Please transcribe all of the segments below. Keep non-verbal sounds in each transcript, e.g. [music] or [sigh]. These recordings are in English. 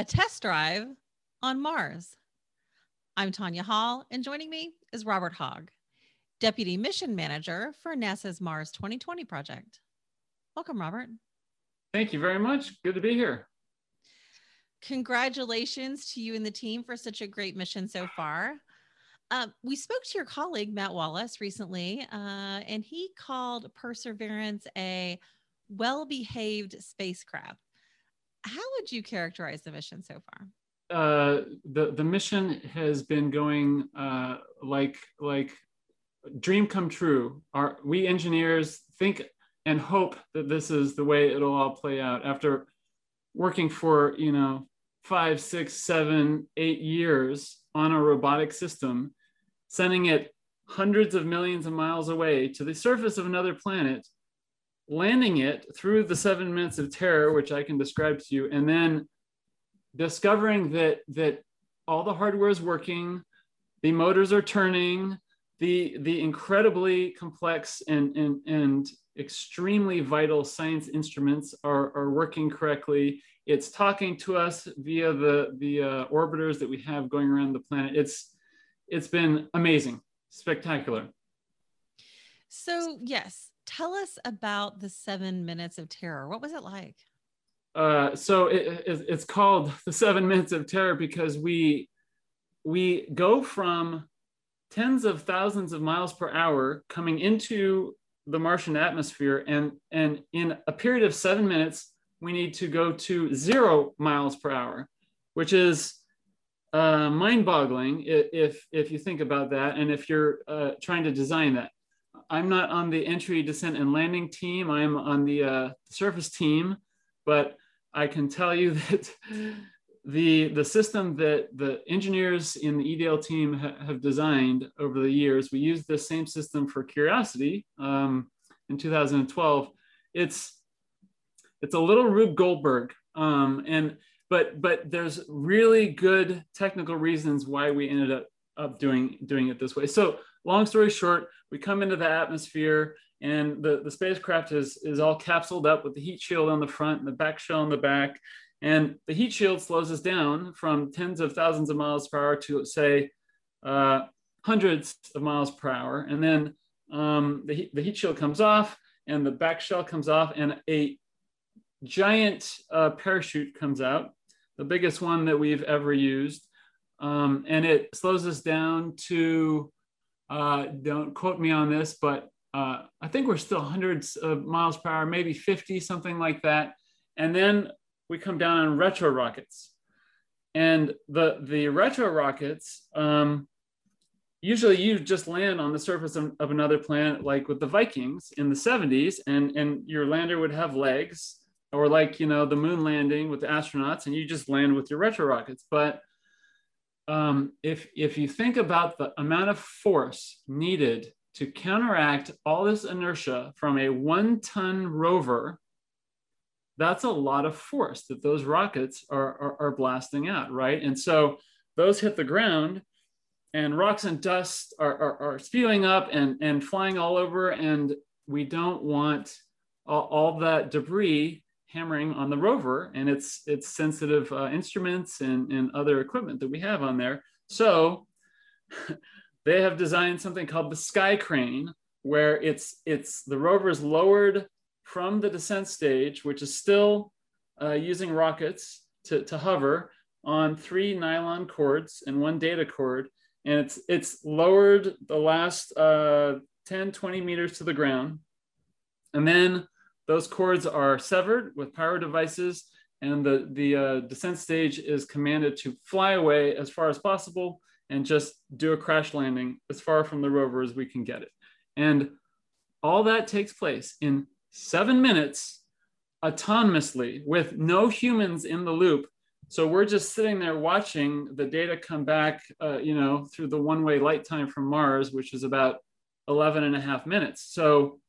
a test drive on Mars. I'm Tanya Hall, and joining me is Robert Hogg, Deputy Mission Manager for NASA's Mars 2020 project. Welcome, Robert. Thank you very much. Good to be here. Congratulations to you and the team for such a great mission so far. Um, we spoke to your colleague, Matt Wallace, recently, uh, and he called Perseverance a well behaved spacecraft. How would you characterize the mission so far? Uh, the the mission has been going uh, like like dream come true. Our we engineers think and hope that this is the way it'll all play out after working for you know five, six, seven, eight years on a robotic system, sending it hundreds of millions of miles away to the surface of another planet landing it through the seven minutes of terror, which I can describe to you, and then discovering that that all the hardware is working, the motors are turning, the the incredibly complex and and and extremely vital science instruments are, are working correctly. It's talking to us via the the uh, orbiters that we have going around the planet. It's it's been amazing, spectacular. So yes, tell us about the seven minutes of terror. What was it like? Uh, so it, it, it's called [laughs] the seven minutes of terror because we we go from tens of thousands of miles per hour coming into the Martian atmosphere, and and in a period of seven minutes, we need to go to zero miles per hour, which is uh, mind-boggling if if you think about that, and if you're uh, trying to design that. I'm not on the entry, descent, and landing team. I'm on the uh, surface team, but I can tell you [laughs] that the the system that the engineers in the EDL team ha- have designed over the years, we used the same system for Curiosity um, in 2012. It's it's a little Rube Goldberg, um, and but but there's really good technical reasons why we ended up, up doing doing it this way. So long story short, we come into the atmosphere and the, the spacecraft is, is all capsuled up with the heat shield on the front and the back shell on the back. And the heat shield slows us down from tens of thousands of miles per hour to, say, uh, hundreds of miles per hour. And then um, the, heat, the heat shield comes off and the back shell comes off, and a giant uh, parachute comes out, the biggest one that we've ever used. Um, and it slows us down to uh, don't quote me on this, but uh, I think we're still hundreds of miles per hour, maybe 50, something like that. And then we come down on retro rockets. And the, the retro rockets, um, usually you just land on the surface of, of, another planet, like with the Vikings in the 70s, and, and your lander would have legs, or like, you know, the moon landing with the astronauts, and you just land with your retro rockets. But um, if if you think about the amount of force needed to counteract all this inertia from a one-ton rover, that's a lot of force that those rockets are, are, are blasting out, right? And so those hit the ground, and rocks and dust are, are, are spewing up and, and flying all over, and we don't want all, all that debris hammering on the rover and its its sensitive uh, instruments and, and other equipment that we have on there. So [laughs] they have designed something called the sky crane, where it's it's the rover is lowered from the descent stage, which is still uh, using rockets to, to hover on three nylon cords and one data cord. And it's it's lowered the last uh, 10, 20 meters to the ground. And then those cords are severed with pyro devices and the, the uh, descent stage is commanded to fly away as far as possible and just do a crash landing as far from the rover as we can get it. And all that takes place in seven minutes autonomously with no humans in the loop. So we're just sitting there watching the data come back, uh, you know, through the one-way light time from Mars, which is about 11 and a half minutes. So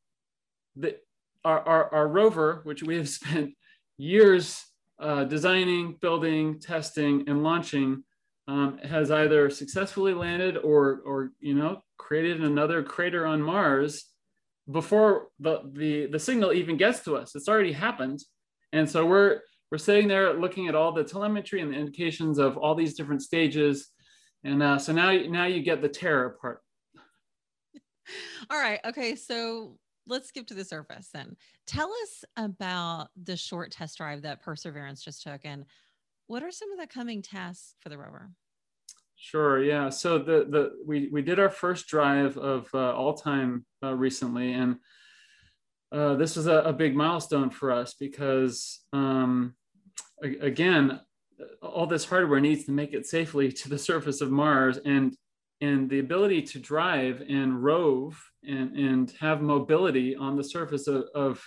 the, our, our, our rover, which we have [laughs] spent years uh, designing, building, testing, and launching, um, has either successfully landed or, or you know, created another crater on Mars before the, the, the signal even gets to us. It's already happened. And so we're, we're sitting there looking at all the telemetry and the indications of all these different stages. And uh, so now, now you get the terror part. [laughs] All right. Okay. So let's skip to the surface then. Tell us about the short test drive that Perseverance just took and what are some of the coming tasks for the rover? Sure. Yeah. So the the we we did our first drive of uh, all time uh, recently, and uh, this was a, a, big milestone for us because um, again, all this hardware needs to make it safely [laughs] to the surface of Mars, and and the ability to drive and rove and and have mobility on the surface of, of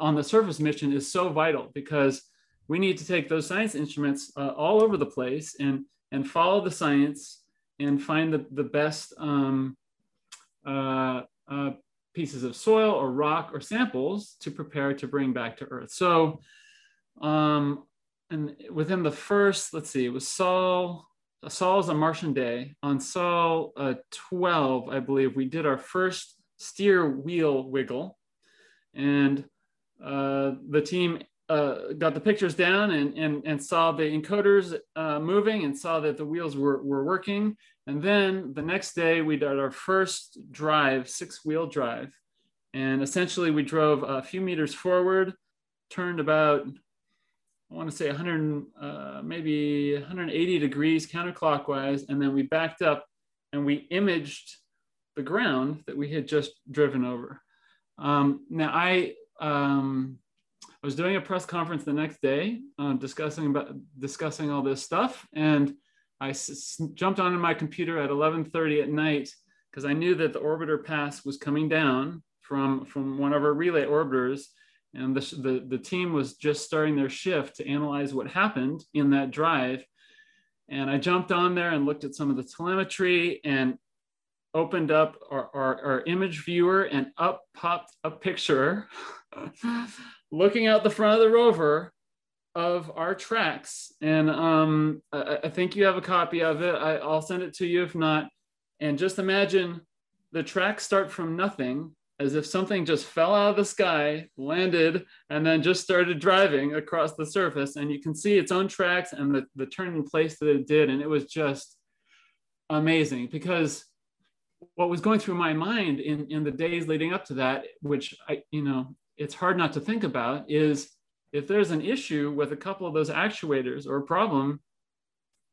on the surface mission is so vital because we need to take those science instruments uh, all over the place and and follow the science and find the, the best um, uh, uh, pieces of soil or rock or samples to prepare to bring back to Earth. So, um, and within the first, let's see, it was Sol, Sol's a Martian day. On Sol uh, 12, I believe, we did our first steer wheel wiggle. And uh, the team uh, got the pictures down and, and, and saw the encoders uh, moving and saw that the wheels were, were working. And then the next day we did our first drive, six wheel drive. And essentially we drove a few meters forward, turned about, I want to say 100, uh, maybe 180 degrees counterclockwise. And then we backed up and we imaged the ground that we had just driven over. Um, now I, um, I was doing a press conference the next day, uh, discussing about discussing all this stuff, and I s- jumped onto my computer at 11:30 at night because I knew that the orbiter pass was coming down from from one of our relay orbiters, and the, the the team was just starting their shift to analyze what happened in that drive. And I jumped on there and looked at some of the telemetry and opened up our, our, our image viewer and up popped a picture [laughs] looking out the front of the rover of our tracks. And um, I, I, think you have a copy of it. I, I'll send it to you if not. And just imagine the tracks start from nothing, as if something just fell out of the sky, landed, and then just started driving across the surface. And you can see its own tracks and the, the turn in place that it did. And it was just amazing because what was going through my mind in, in the days leading up to that, which I, you know, it's hard not to think about is if there's an issue with a couple of those actuators or a problem,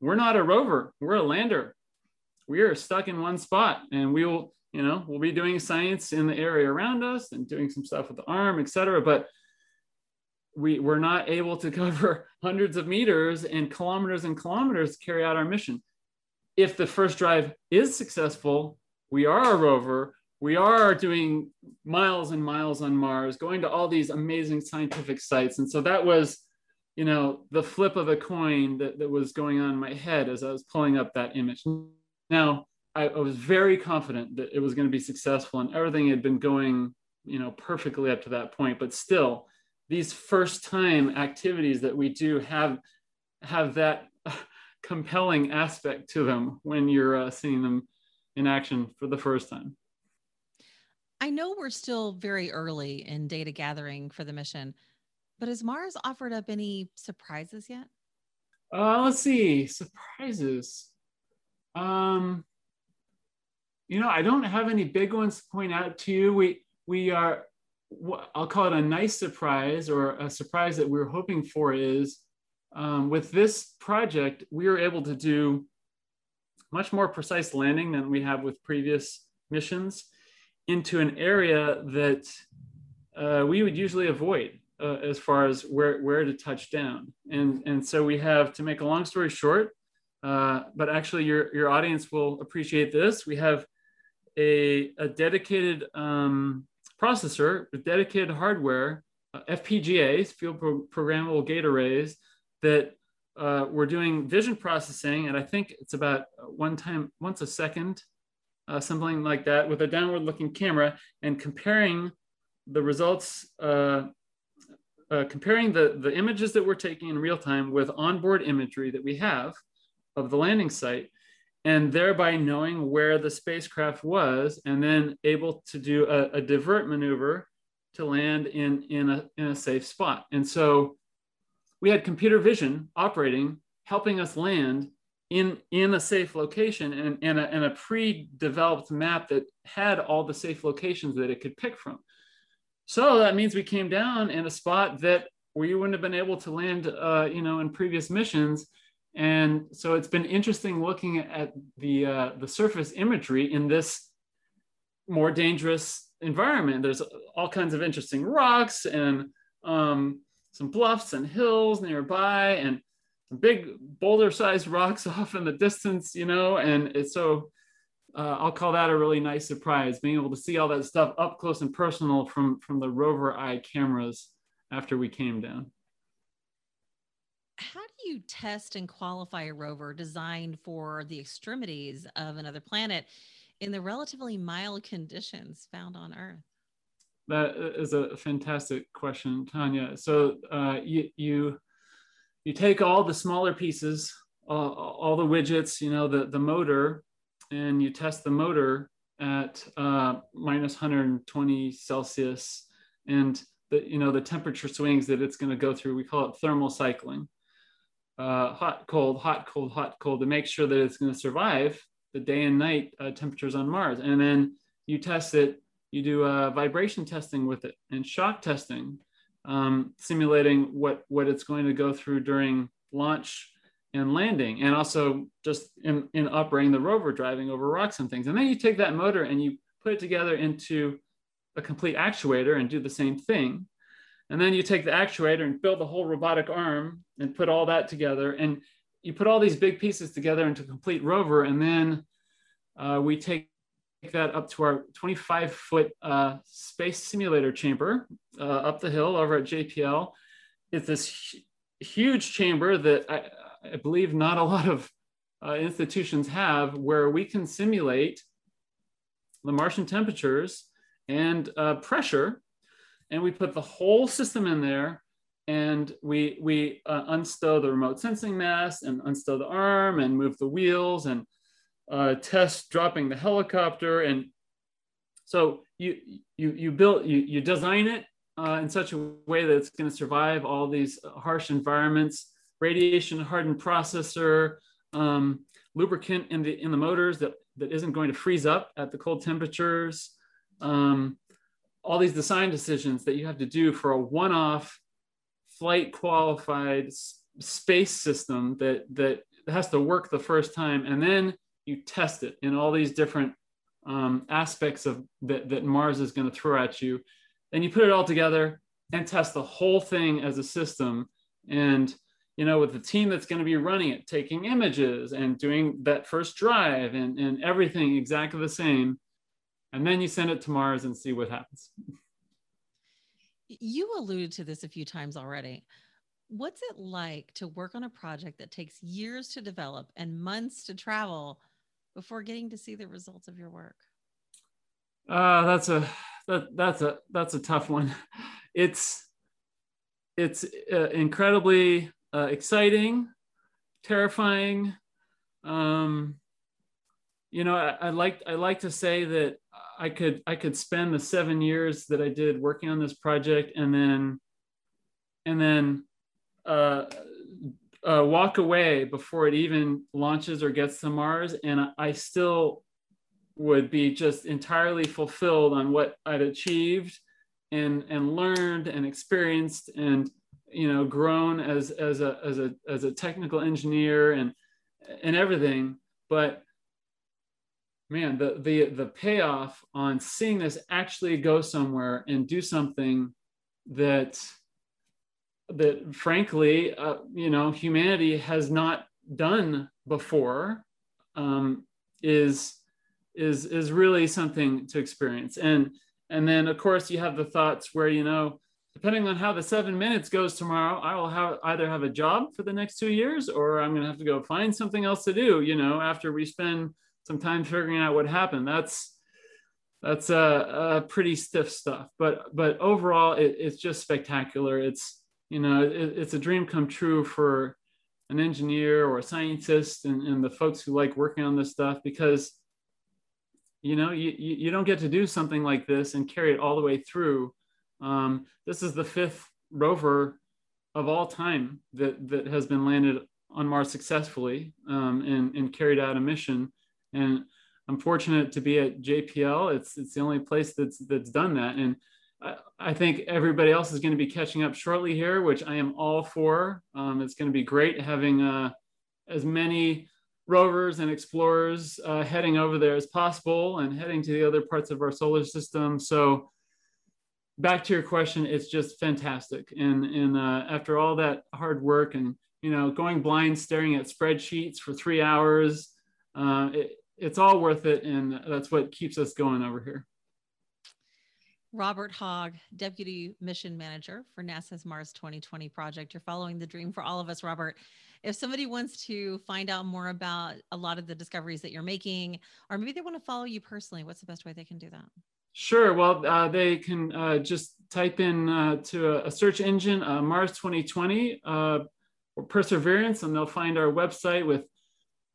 we're not a rover, we're a lander. We are stuck in one spot and we will, you know, we'll be doing science in the area around us and doing some stuff with the arm, et cetera. But we, we're not able to [laughs] cover hundreds of meters and kilometers and kilometers to carry out our mission. If the first drive is successful, we are a rover, we are doing miles and miles on Mars, going to all these amazing scientific sites. And so that was, you know, the flip of a coin that, that was going on in my head as I was pulling up that image. Now, I, I was very confident that it was going to be successful and everything had been going, you know, perfectly up to that point. But still, these first time activities that we do have have that [laughs] compelling aspect to them when you're uh, seeing them in action for the first time. I know we're still very early in data gathering for the mission, but has Mars offered up any surprises yet? Uh, let's see, surprises. Um, you know, I don't have any big ones to point out to you. We we are, I'll call it a nice surprise or a surprise that we we're hoping for is um, with this project, we were able to do much more precise landing than we have with previous missions into an area that uh, we would usually avoid uh, as far as where, where to touch down. And, and so we have, to make a long story short, uh, but actually your, your audience will appreciate this. We have a, a dedicated um, processor, dedicated hardware, uh, FPGAs, field pro- programmable gate arrays, that uh, we're doing vision processing. And I think it's about one time, once a second uh, something like that with a downward looking camera and comparing the results, uh, uh, comparing the, the images that we're taking in real time with onboard imagery that we have of the landing site, and thereby knowing where the spacecraft was, and then able to do a, a divert maneuver to land in, in, a, in a safe spot. And so we had computer vision operating, helping us land in in a safe location and, and, a, and a pre-developed map that had all the safe locations that it could pick from. So that means we came down in a spot that we wouldn't have been able to land, uh, you know, in previous missions. And so it's been interesting looking at the uh, the surface imagery in this more dangerous environment. There's all kinds of interesting rocks and um, some bluffs and hills nearby, and big boulder-sized [laughs] rocks off in the distance, you know. And it's so uh, I'll call that a really nice surprise, being able to see all that stuff up close and personal from from the rover eye cameras after we came down how do you test and qualify a rover designed for the extremities of another planet in the relatively mild conditions found on Earth? That is a fantastic question, Tanya. So uh, you, you you take all the smaller pieces, uh, all the widgets, you know, the the motor, and you test the motor at uh, minus 120 Celsius, and the you know the temperature swings that it's going to go through. We call it thermal cycling uh, hot, cold, hot, cold, hot, cold to make sure that it's going to survive the day and night uh, temperatures on Mars. And then you test it, you do uh, vibration testing with it and shock testing, um, simulating what, what it's going to go through during launch and landing, and also just in, in operating the rover, driving over rocks and things. And then you take that motor and you put it together into a complete actuator and do the same thing. And then you take the actuator and build the whole robotic arm and put all that together. And you put all these big pieces together into a complete rover. And then uh, we take that up to our 25 foot uh, space simulator chamber uh, up the hill over at JPL. It's this huge chamber that I, I, believe not a lot of uh, institutions have where we can simulate the Martian temperatures and uh, pressure and we put the whole system in there and we we uh, unstow the remote sensing mast and unstow the arm and move the wheels and uh, test dropping the helicopter. And so you you you build you you design it uh, in such a way that it's going to survive all these harsh environments radiation hardened processor um, lubricant in the in the motors that that isn't going to freeze up at the cold temperatures. Um, all these design decisions that you have to do for a one-off flight qualified space system that that has to work the first time and then you test it in all these different um, aspects of that, that mars is going to throw at you. And you put it all together and test the whole thing as a system. And you know with the team that's going to be running it taking images and doing that first drive and, and everything exactly the same and then you send it to Mars and see what happens. You alluded to this a few times already. What's it like to work on a project that takes years to develop and months to travel before getting to see the results of your work? Uh, that's a that, that's a that's a tough one. It's it's uh, incredibly uh, exciting, terrifying. Um, you know, I, I like I like to say that I could I could spend the seven years that I did working on this project and then and then uh, uh, walk away before it even launches or gets to Mars, and I still would be just entirely fulfilled on what I'd achieved and and learned and experienced and you know grown as as a as a as a technical engineer and and everything. But man, the the the payoff on seeing this actually go somewhere and do something that that frankly, uh, you know, humanity has not done before um, is is is really something to experience. And and then of course you have the thoughts where you know depending on how the seven minutes goes tomorrow, I will have either have a job for the next two years or I'm going to have to go find something else to do, you know, after we spend some time figuring out what happened. That's that's a, pretty stiff stuff. But but overall, it, it's just spectacular. It's you know it, it's a dream come true for an engineer or a scientist and, and the folks who like working on this stuff because you know you, you don't get to do something like this and carry it all the way through um, this is the fifth rover of all time that that has been landed on Mars successfully um, and, and carried out a mission. And I'm fortunate to be at JPL. It's it's the only place that's that's done that. And I, I think everybody else is going to be catching up shortly here, which I am all for. Um, it's going to be great having uh, as many rovers and explorers uh, heading over there as possible and heading to the other parts of our solar system. So back to your question, it's just fantastic. And, and uh, after all that hard work and, you know, going blind, staring at spreadsheets for three hours, uh, it, it's all worth it. And that's what keeps us going over here. Robert Hogg, Deputy Mission Manager for NASA's Mars 2020 project. You're following the dream for all of us, Robert. If somebody wants to find out more about a lot of the discoveries that you're making, or maybe they want to follow you personally, what's the best way they can do that? Sure. Well, uh, they can uh, just type in uh, to a, a, search engine uh, Mars 2020 uh, or Perseverance, and they'll find our website with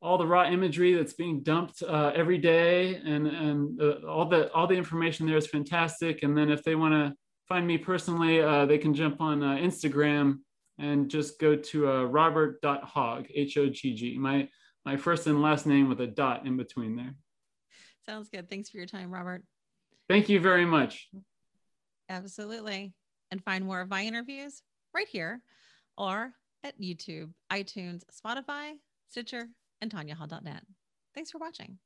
all the raw imagery that's being dumped uh, every day, and and uh, all the all the information there is fantastic. And then if they want to find me personally, uh, they can jump on uh, Instagram and just go to robert.hogg, H O G G. My my first and last name with a dot in between there. Sounds good. Thanks for your time, Robert. Thank you very much. Absolutely. And find more of my interviews right here or at YouTube, iTunes, Spotify, Stitcher, and TanyaHall.net. Thanks for watching.